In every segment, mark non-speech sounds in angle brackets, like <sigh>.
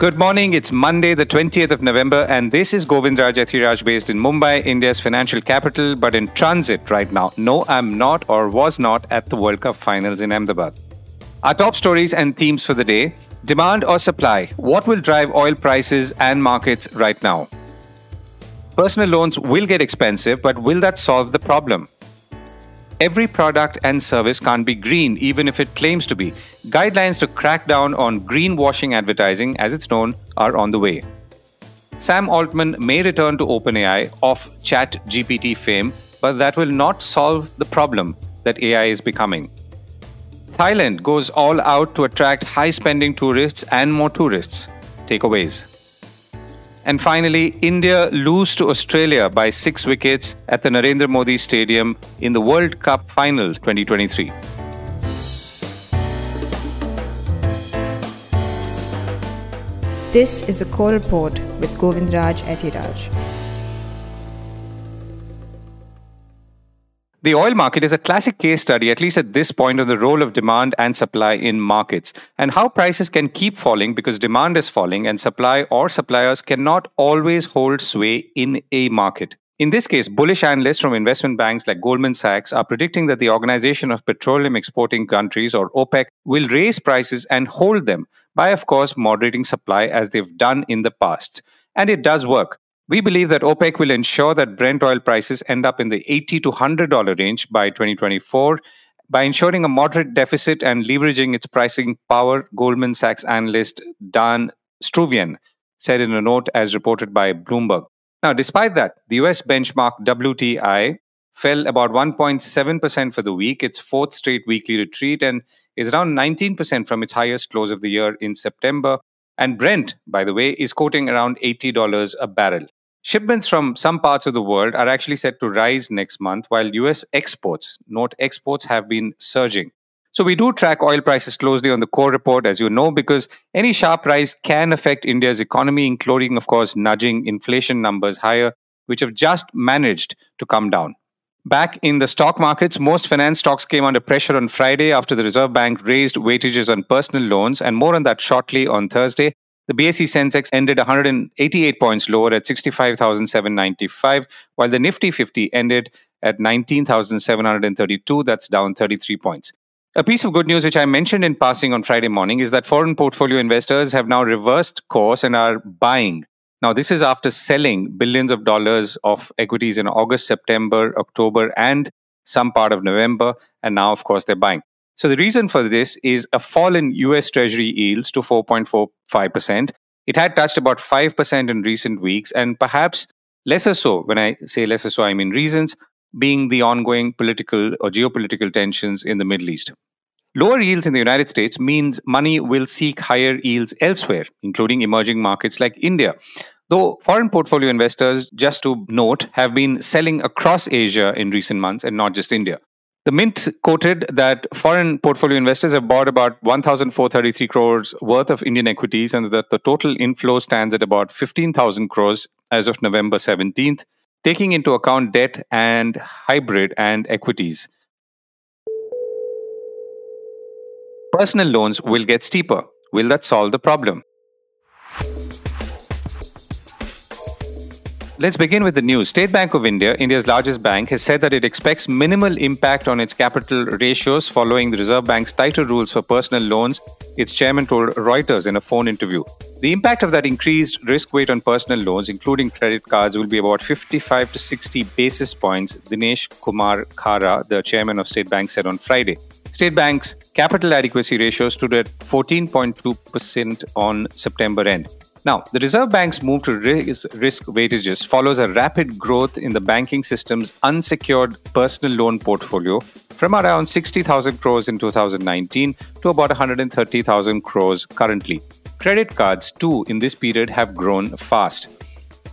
Good morning. It's Monday, the 20th of November, and this is Govindraj Ethiraj based in Mumbai, India's financial capital, but in transit right now. No, I'm not or was not at the World Cup finals in Ahmedabad. Our top stories and themes for the day demand or supply? What will drive oil prices and markets right now? Personal loans will get expensive, but will that solve the problem? Every product and service can't be green, even if it claims to be. Guidelines to crack down on greenwashing advertising, as it's known, are on the way. Sam Altman may return to OpenAI off ChatGPT fame, but that will not solve the problem that AI is becoming. Thailand goes all out to attract high spending tourists and more tourists. Takeaways. And finally, India lose to Australia by six wickets at the Narendra Modi Stadium in the World Cup Final 2023. This is a core report with Govindraj Ethiraj. The oil market is a classic case study, at least at this point, of the role of demand and supply in markets and how prices can keep falling because demand is falling and supply or suppliers cannot always hold sway in a market. In this case, bullish analysts from investment banks like Goldman Sachs are predicting that the Organization of Petroleum Exporting Countries, or OPEC, will raise prices and hold them by, of course, moderating supply as they've done in the past. And it does work. We believe that OPEC will ensure that Brent oil prices end up in the 80 to $100 range by 2024 by ensuring a moderate deficit and leveraging its pricing power, Goldman Sachs analyst Daan Struyven said in a note as reported by Bloomberg. Now, despite that, the US benchmark WTI fell about 1.7% for the week, its fourth straight weekly retreat, and is around 19% from its highest close of the year in September. And Brent, by the way, is quoting around $80 a barrel. Shipments from some parts of the world are actually set to rise next month, while US exports, note exports, have been surging. So we do track oil prices closely on the core report, as you know, because any sharp rise can affect India's economy, including, of course, nudging inflation numbers higher, which have just managed to come down. Back in the stock markets, most finance stocks came under pressure on Friday after the Reserve Bank raised weightages on personal loans, and more on that shortly on Thursday. The BSE Sensex ended 188 points lower at 65,795, while the Nifty 50 ended at 19,732. That's down 33 points. A piece of good news, which I mentioned in passing on Friday morning, is that foreign portfolio investors have now reversed course and are buying. Now, this is after selling billions of dollars of equities in August, September, October, and some part of November. And now, of course, they're buying. So the reason for this is a fall in US Treasury yields to 4.45%. It had touched about 5% in recent weeks, and perhaps lesser so. When I say lesser so, I mean reasons being the ongoing political or geopolitical tensions in the Middle East. Lower yields in the United States means money will seek higher yields elsewhere, including emerging markets like India. Though foreign portfolio investors, just to note, have been selling across Asia in recent months and not just India. The Mint quoted that foreign portfolio investors have bought about 1,433 crores worth of Indian equities and that the total inflow stands at about 15,000 crores as of November 17th, taking into account debt and hybrid and equities. Personal loans will get steeper. Will that solve the problem? Let's begin with the news. State Bank of India, India's largest bank, has said that it expects minimal impact on its capital ratios following the Reserve Bank's tighter rules for personal loans, its chairman told Reuters in a phone interview. The impact of that increased risk weight on personal loans, including credit cards, will be about 55 to 60 basis points, Dinesh Kumar Khara, the chairman of State Bank, said on Friday. State Bank's capital adequacy ratio stood at 14.2% on September end. Now, the Reserve Bank's move to raise risk weightages follows a rapid growth in the banking system's unsecured personal loan portfolio from around 60,000 crores in 2019 to about 130,000 crores currently. Credit cards, too, in this period have grown fast.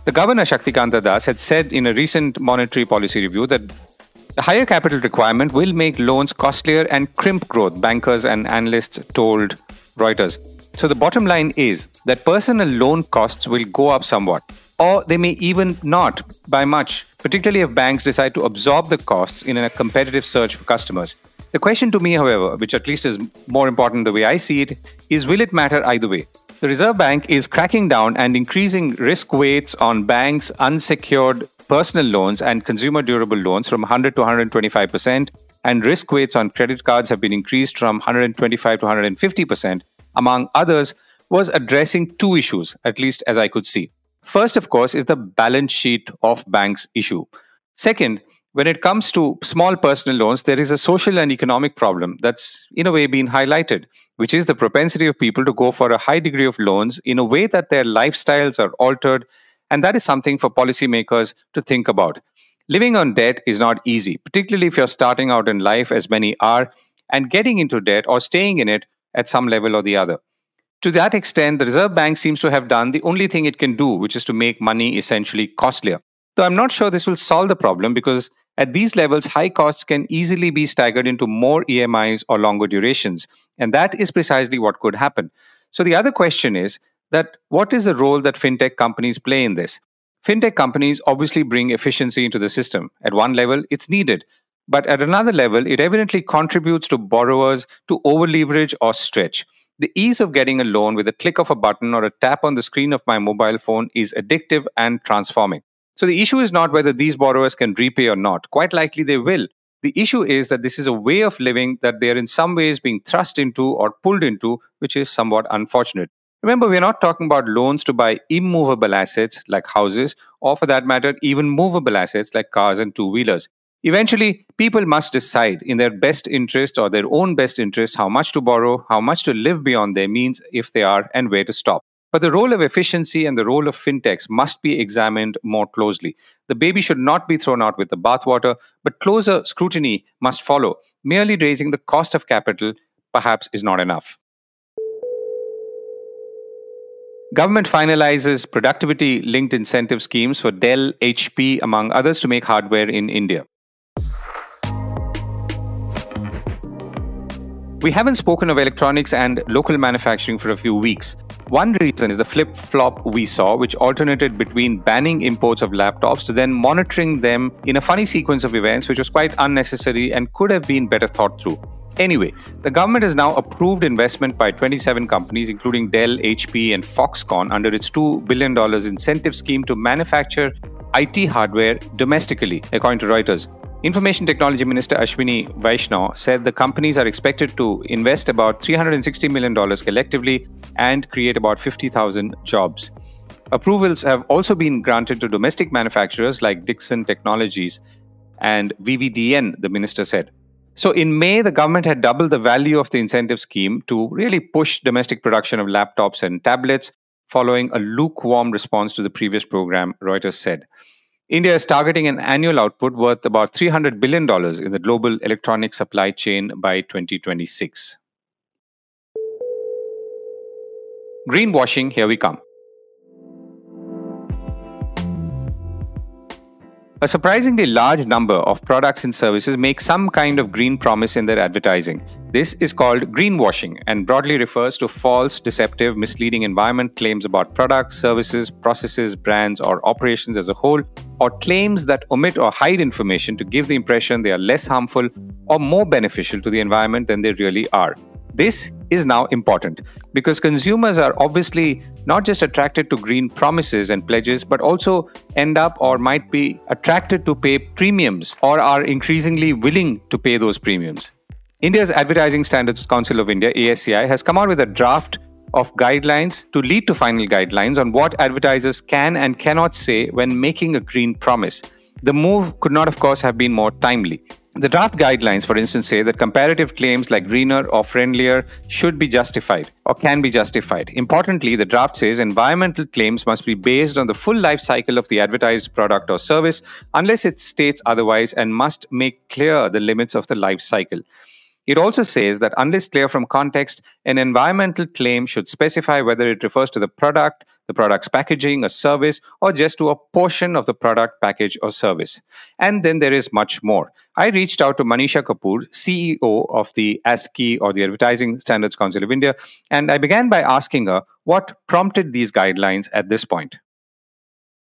The governor, Shaktikanta Das, had said in a recent monetary policy review that the higher capital requirement will make loans costlier and crimp growth, bankers and analysts told Reuters. So the bottom line is that personal loan costs will go up somewhat, or they may even not by much, particularly if banks decide to absorb the costs in a competitive search for customers. The question to me, however, which at least is more important the way I see it, is will it matter either way? The Reserve Bank is cracking down and increasing risk weights on banks' unsecured personal loans and consumer durable loans from 100 to 125%, and risk weights on credit cards have been increased from 125 to 150%, among others, was addressing two issues, at least as I could see. First, of course, is the balance sheet of banks issue. Second, when it comes to small personal loans, there is a social and economic problem that's in a way been highlighted, which is the propensity of people to go for a high degree of loans in a way that their lifestyles are altered. And that is something for policymakers to think about. Living on debt is not easy, particularly if you're starting out in life, as many are, and getting into debt or staying in it at some level or the other. To that extent, the Reserve Bank seems to have done the only thing it can do, which is to make money essentially costlier. Though I'm not sure this will solve the problem because at these levels, high costs can easily be staggered into more EMIs or longer durations. And that is precisely what could happen. So the other question is that what is the role that fintech companies play in this? Fintech companies obviously bring efficiency into the system. At one level, it's needed. But at another level, it evidently contributes to borrowers to over leverage or stretch. The ease of getting a loan with a click of a button or a tap on the screen of my mobile phone is addictive and transforming. So the issue is not whether these borrowers can repay or not. Quite likely they will. The issue is that this is a way of living that they are in some ways being thrust into or pulled into, which is somewhat unfortunate. Remember, we're not talking about loans to buy immovable assets like houses, or for that matter, even movable assets like cars and two wheelers. Eventually, people must decide in their best interest or their own best interest how much to borrow, how much to live beyond their means if they are, and where to stop. But the role of efficiency and the role of fintechs must be examined more closely. The baby should not be thrown out with the bathwater, but closer scrutiny must follow. Merely raising the cost of capital perhaps is not enough. Government finalizes productivity linked incentive schemes for Dell, HP, among others, to make hardware in India. We haven't spoken of electronics and local manufacturing for a few weeks. One reason is the flip flop we saw, which alternated between banning imports of laptops to then monitoring them in a funny sequence of events, which was quite unnecessary and could have been better thought through. Anyway, the government has now approved investment by 27 companies, including Dell, HP, and Foxconn, under its $2 billion incentive scheme to manufacture IT hardware domestically, according to Reuters. Information Technology Minister Ashwini Vaishnaw said the companies are expected to invest about $360 million collectively and create about 50,000 jobs. Approvals have also been granted to domestic manufacturers like Dixon Technologies and VVDN, the minister said. So in May, the government had doubled the value of the incentive scheme to really push domestic production of laptops and tablets, following a lukewarm response to the previous program, Reuters said. India is targeting an annual output worth about $300 billion in the global electronic supply chain by 2026. Greenwashing, here we come. A surprisingly large number of products and services make some kind of green promise in their advertising. This is called greenwashing and broadly refers to false, deceptive, misleading environment claims about products, services, processes, brands, or operations as a whole, or claims that omit or hide information to give the impression they are less harmful or more beneficial to the environment than they really are. This is now important because consumers are obviously not just attracted to green promises and pledges, but also end up or might be attracted to pay premiums or are increasingly willing to pay those premiums. India's Advertising Standards Council of India, ASCI, has come out with a draft of guidelines to lead to final guidelines on what advertisers can and cannot say when making a green promise. The move could not, of course, have been more timely. The draft guidelines, for instance, say that comparative claims like greener or friendlier should be justified or can be justified. Importantly, the draft says environmental claims must be based on the full life cycle of the advertised product or service unless it states otherwise and must make clear the limits of the life cycle. It also says that unless clear from context, an environmental claim should specify whether it refers to the product, the product's packaging, a service, or just to a portion of the product, package, or service. And then there is much more. I reached out to Manisha Kapoor, CEO of the ASCI or the Advertising Standards Council of India, and I began by asking her what prompted these guidelines at this point.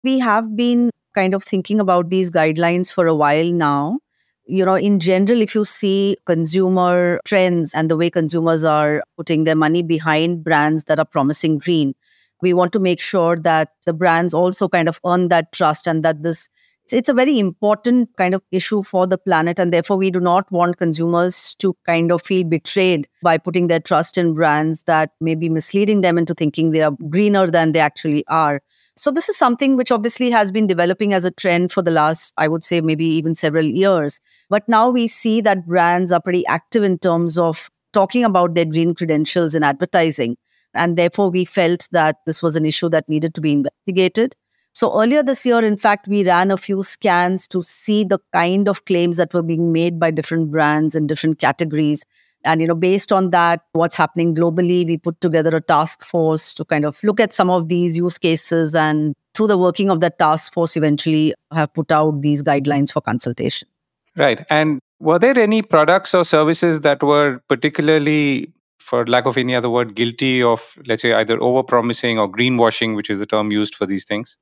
We have been kind of thinking about these guidelines for a while now you know, in general, if you see consumer trends and the way consumers are putting their money behind brands that are promising green, we want to make sure that the brands also kind of earn that trust and that this it's a very important kind of issue for the planet and therefore we do not want consumers to kind of feel betrayed by putting their trust in brands that may be misleading them into thinking they are greener than they actually are so this is something which obviously has been developing as a trend for the last i would say maybe even several years. But now we see that brands are pretty active in terms of talking about their green credentials in advertising. And therefore we felt that this was an issue that needed to be investigated. So earlier this year in fact we ran a few scans to see the kind of claims that were being made by different brands in different categories and, you know, based on that, what's happening globally, we put together a task force to kind of look at some of these use cases and through the working of that task force, eventually have put out these guidelines for consultation. Right. And were there any products or services that were particularly, for lack of any other word, guilty of, let's say, either over promising or greenwashing, which is the term used for these things?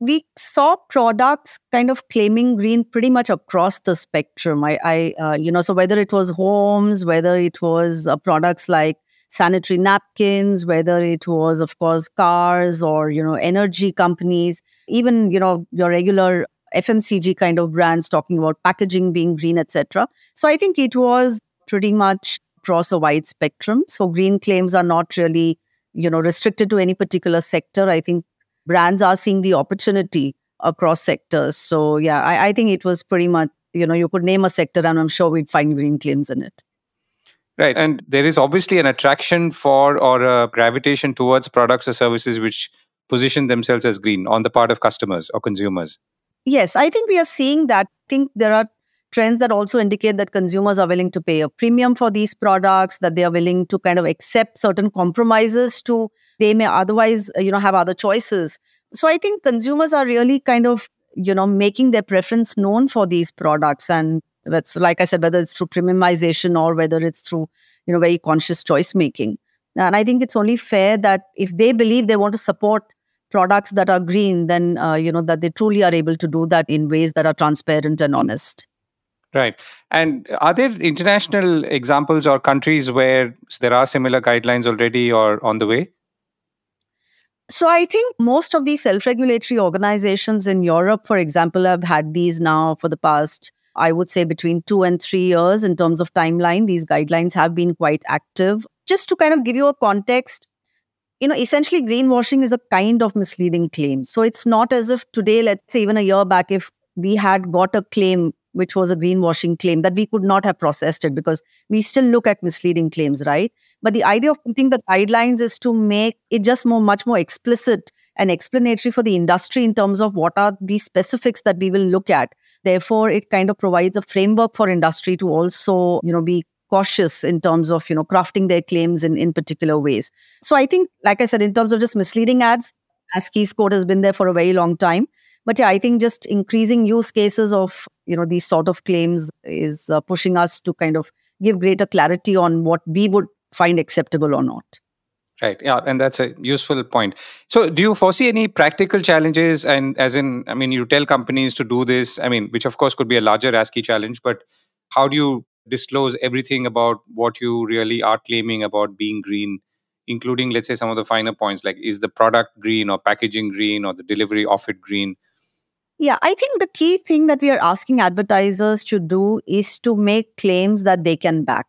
We saw products kind of claiming green pretty much across the spectrum. I, I uh, you know, so whether it was homes, whether it was uh, products like sanitary napkins, whether it was, of course, cars or you know, energy companies, even you know, your regular FMCG kind of brands talking about packaging being green, etc. So I think it was pretty much across a wide spectrum. So green claims are not really you know restricted to any particular sector. I think brands are seeing the opportunity across sectors. So yeah, I, I think it was pretty much, you know, you could name a sector and I'm sure we'd find green claims in it. Right. And there is obviously an attraction for or a gravitation towards products or services which position themselves as green on the part of customers or consumers. Yes, I think we are seeing that. I think there are trends that also indicate that consumers are willing to pay a premium for these products that they are willing to kind of accept certain compromises to they may otherwise you know have other choices. So i think consumers are really kind of you know making their preference known for these products. And that's like i said whether it's through premiumization or whether it's through you know very conscious choice making. And i think it's only fair that if they believe they want to support products that are green then uh, you know that they truly are able to do that in ways that are transparent and honest Right. And are there international examples or countries where there are similar guidelines already or on the way? So I think most of these self-regulatory organizations in Europe, for example, have had these now for the past, I would say, between two and three years in terms of timeline. These guidelines have been quite active. Just to kind of give you a context, you know, essentially greenwashing is a kind of misleading claim. So it's not as if today, let's say even a year back, if we had got a claim which was a greenwashing claim, that we could not have processed it because we still look at misleading claims, right? But the idea of putting the guidelines is to make it just more, much more explicit and explanatory for the industry in terms of what are the specifics that we will look at. Therefore, it kind of provides a framework for industry to also, you know, be cautious in terms of, you know, crafting their claims in, in particular ways. So I think, like I said, in terms of just misleading ads, ASCI's code has been there for a very long time. But yeah, I think just increasing use cases of you know these sort of claims is uh, pushing us to kind of give greater clarity on what we would find acceptable or not. Right. Yeah, and that's a useful point. So, do you foresee any practical challenges? And as in, I mean, you tell companies to do this. I mean, which of course could be a larger ASCI challenge, but how do you disclose everything about what you really are claiming about being green? including let's say some of the finer points like is the product green or packaging green or the delivery of it green yeah, I think the key thing that we are asking advertisers to do is to make claims that they can back,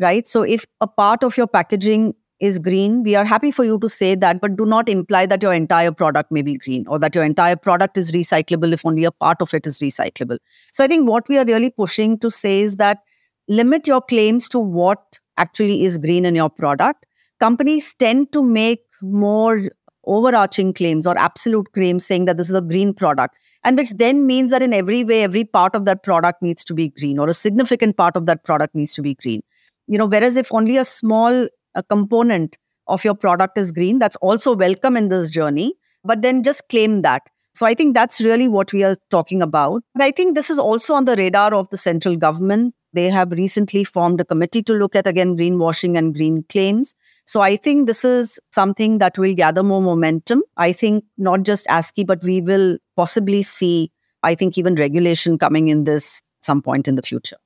right? So if a part of your packaging is green, we are happy for you to say that, but do not imply that your entire product may be green or that your entire product is recyclable if only a part of it is recyclable. So I think what we are really pushing to say is that limit your claims to what actually is green in your product. Companies tend to make more overarching claims or absolute claims saying that this is a green product and which then means that in every way every part of that product needs to be green or a significant part of that product needs to be green. You know whereas if only a small a component of your product is green that's also welcome in this journey but then just claim that. So i think that's really what we are talking about. But i think this is also on the radar of the central government. They have recently formed a committee to look at again greenwashing and green claims. So I think this is something that will gather more momentum. I think not just ASCI, but we will possibly see, I think, even regulation coming in this some point in the future.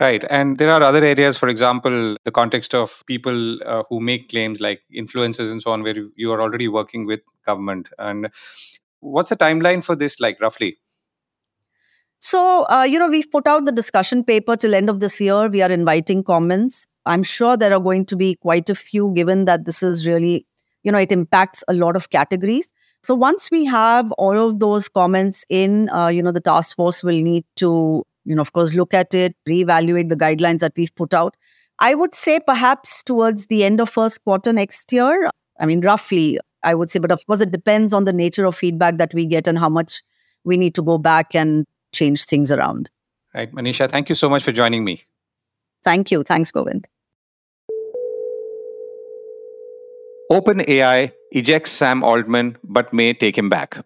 Right. And there are other areas, for example, the context of people uh, who make claims like influencers and so on, where you are already working with government. And what's the timeline for this, like roughly? So, uh, you know, we've put out the discussion paper till end of this year. We are inviting comments. I'm sure there are going to be quite a few, given that this is really, you know, it impacts a lot of categories. So once we have all of those comments in, uh, you know, the task force will need to, you know, of course, look at it, reevaluate the guidelines that we've put out. I would say perhaps towards the end of first quarter next year. I mean, roughly, I would say, but of course, it depends on the nature of feedback that we get and how much we need to go back and change things around. Right. Manisha, thank you so much for joining me. Thank you. Thanks, Govind. OpenAI ejects Sam Altman but may take him back.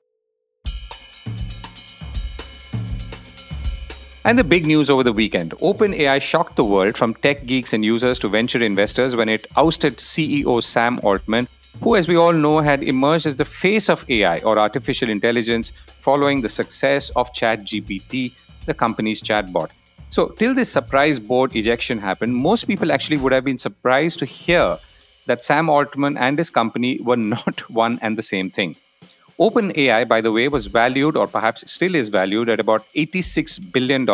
And the big news over the weekend OpenAI shocked the world from tech geeks and users to venture investors when it ousted CEO Sam Altman, who, as we all know, had emerged as the face of AI or artificial intelligence following the success of ChatGPT, the company's chatbot. So, till this surprise board ejection happened, most people actually would have been surprised to hear that Sam Altman and his company were <laughs> not one and the same thing. OpenAI, by the way, was valued, or perhaps still is valued, at about $86 billion,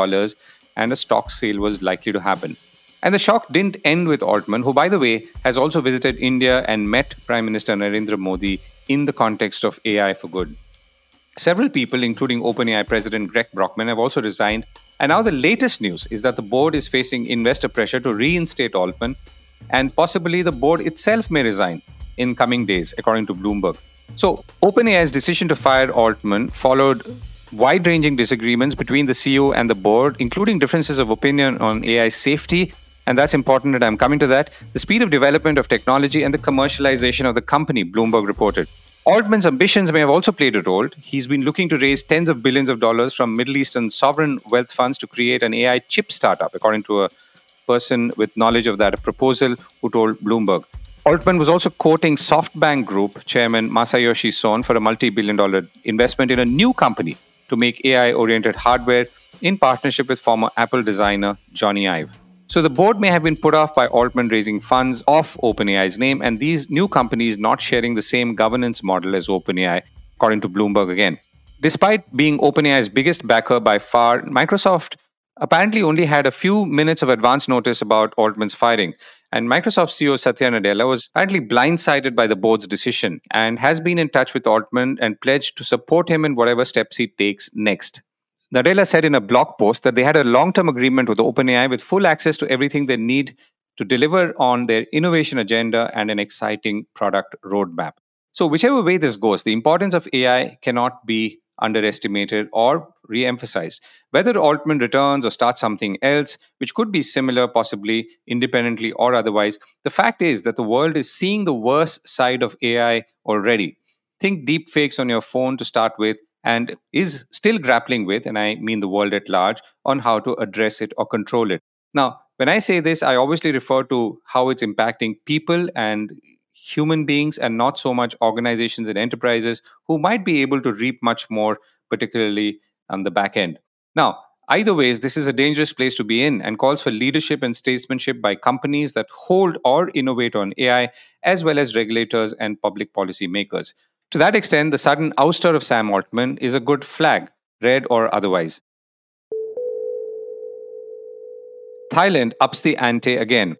and a stock sale was likely to happen. And the shock didn't end with Altman, who, by the way, has also visited India and met Prime Minister Narendra Modi in the context of AI for Good. Several people, including OpenAI President Greg Brockman, have also resigned. And now the latest news is that the board is facing investor pressure to reinstate Altman and possibly the board itself may resign in coming days, according to Bloomberg. So, OpenAI's decision to fire Altman followed wide ranging disagreements between the CEO and the board, including differences of opinion on AI safety. And that's important, and I'm coming to that. The speed of development of technology and the commercialization of the company, Bloomberg reported. Altman's ambitions may have also played a role. He's been looking to raise tens of billions of dollars from Middle Eastern sovereign wealth funds to create an AI chip startup, according to a person with knowledge of that proposal who told Bloomberg. Altman was also quoting SoftBank Group chairman Masayoshi Son for a multi billion dollar investment in a new company to make AI oriented hardware in partnership with former Apple designer Jony Ive. So the board may have been put off by Altman raising funds off OpenAI's name and these new companies not sharing the same governance model as OpenAI, according to Bloomberg again. Despite being OpenAI's biggest backer by far, Microsoft apparently only had a few minutes of advance notice about Altman's firing. And Microsoft CEO Satya Nadella was apparently blindsided by the board's decision and has been in touch with Altman and pledged to support him in whatever steps he takes next. Nadella said in a blog post that they had a long term agreement with OpenAI with full access to everything they need to deliver on their innovation agenda and an exciting product roadmap. So, whichever way this goes, the importance of AI cannot be underestimated or re emphasized. Whether Altman returns or starts something else, which could be similar, possibly independently or otherwise, the fact is that the world is seeing the worst side of AI already. Think deepfakes on your phone to start with, and is still grappling with, and I mean the world at large, on how to address it or control it. Now, when I say this, I obviously refer to how it's impacting people and human beings and not so much organizations and enterprises who might be able to reap much more, particularly on the back end. Now, either ways, this is a dangerous place to be in and calls for leadership and statesmanship by companies that hold or innovate on AI, as well as regulators and public policy makers. To that extent, the sudden ouster of Sam Altman is a good flag, red or otherwise. Thailand ups the ante again.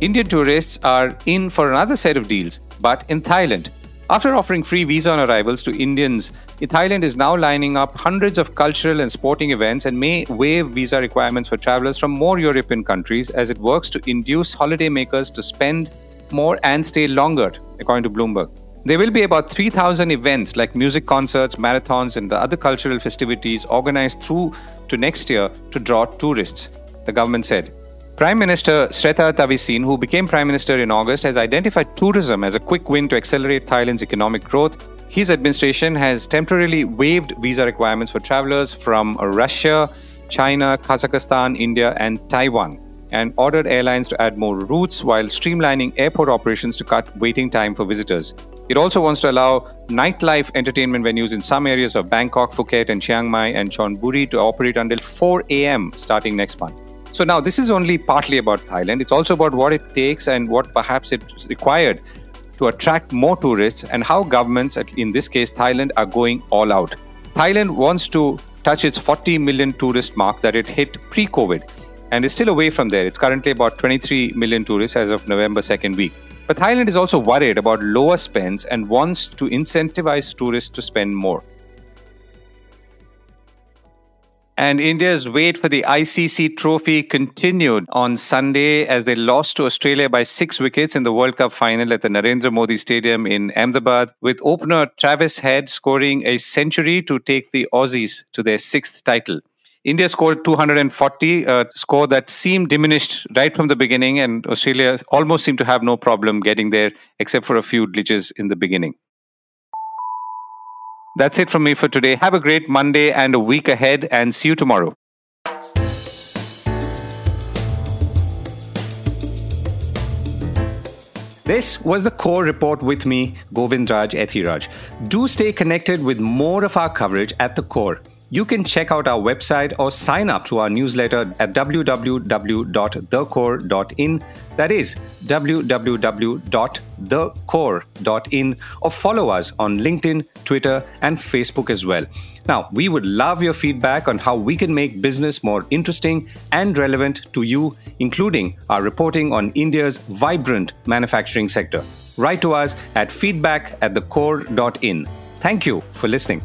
Indian tourists are in for another set of deals, but in Thailand. After offering free visa on arrivals to Indians, Thailand is now lining up hundreds of cultural and sporting events and may waive visa requirements for travelers from more European countries as it works to induce holidaymakers to spend more and stay longer, according to Bloomberg. There will be about 3,000 events like music concerts, marathons, and the other cultural festivities organized through to next year to draw tourists, the government said. Prime Minister Srettha Thavisin, who became Prime Minister in August, has identified tourism as a quick win to accelerate Thailand's economic growth. His administration has temporarily waived visa requirements for travelers from Russia, China, Kazakhstan, India, and Taiwan. And ordered airlines to add more routes while streamlining airport operations to cut waiting time for visitors. It also wants to allow nightlife entertainment venues in some areas of Bangkok, Phuket, and Chiang Mai and Chonburi to operate until 4 a.m. starting next month. So now this is only partly about Thailand. It's also about what it takes and what perhaps it's required to attract more tourists and how governments, in this case Thailand, are going all out. Thailand wants to touch its 40 million tourist mark that it hit pre COVID and is still away from there. It's currently about 23 million tourists as of November 2nd week. But Thailand is also worried about lower spends and wants to incentivize tourists to spend more. And India's wait for the ICC trophy continued on Sunday as they lost to Australia by six wickets in the World Cup final at the Narendra Modi Stadium in Ahmedabad, with opener Travis Head scoring a century to take the Aussies to their sixth title. India scored 240, a uh, score that seemed diminished right from the beginning, and Australia almost seemed to have no problem getting there, except for a few glitches in the beginning. That's it from me for today. Have a great Monday and a week ahead, and see you tomorrow. This was the core report with me, Govindraj Ethiraj. Do stay connected with more of our coverage at the core. You can check out our website or sign up to our newsletter at www.thecore.in. That is www.thecore.in or follow us on LinkedIn, Twitter, and Facebook as well. Now, we would love your feedback on how we can make business more interesting and relevant to you, including our reporting on India's vibrant manufacturing sector. Write to us at feedback at thecore.in. Thank you for listening.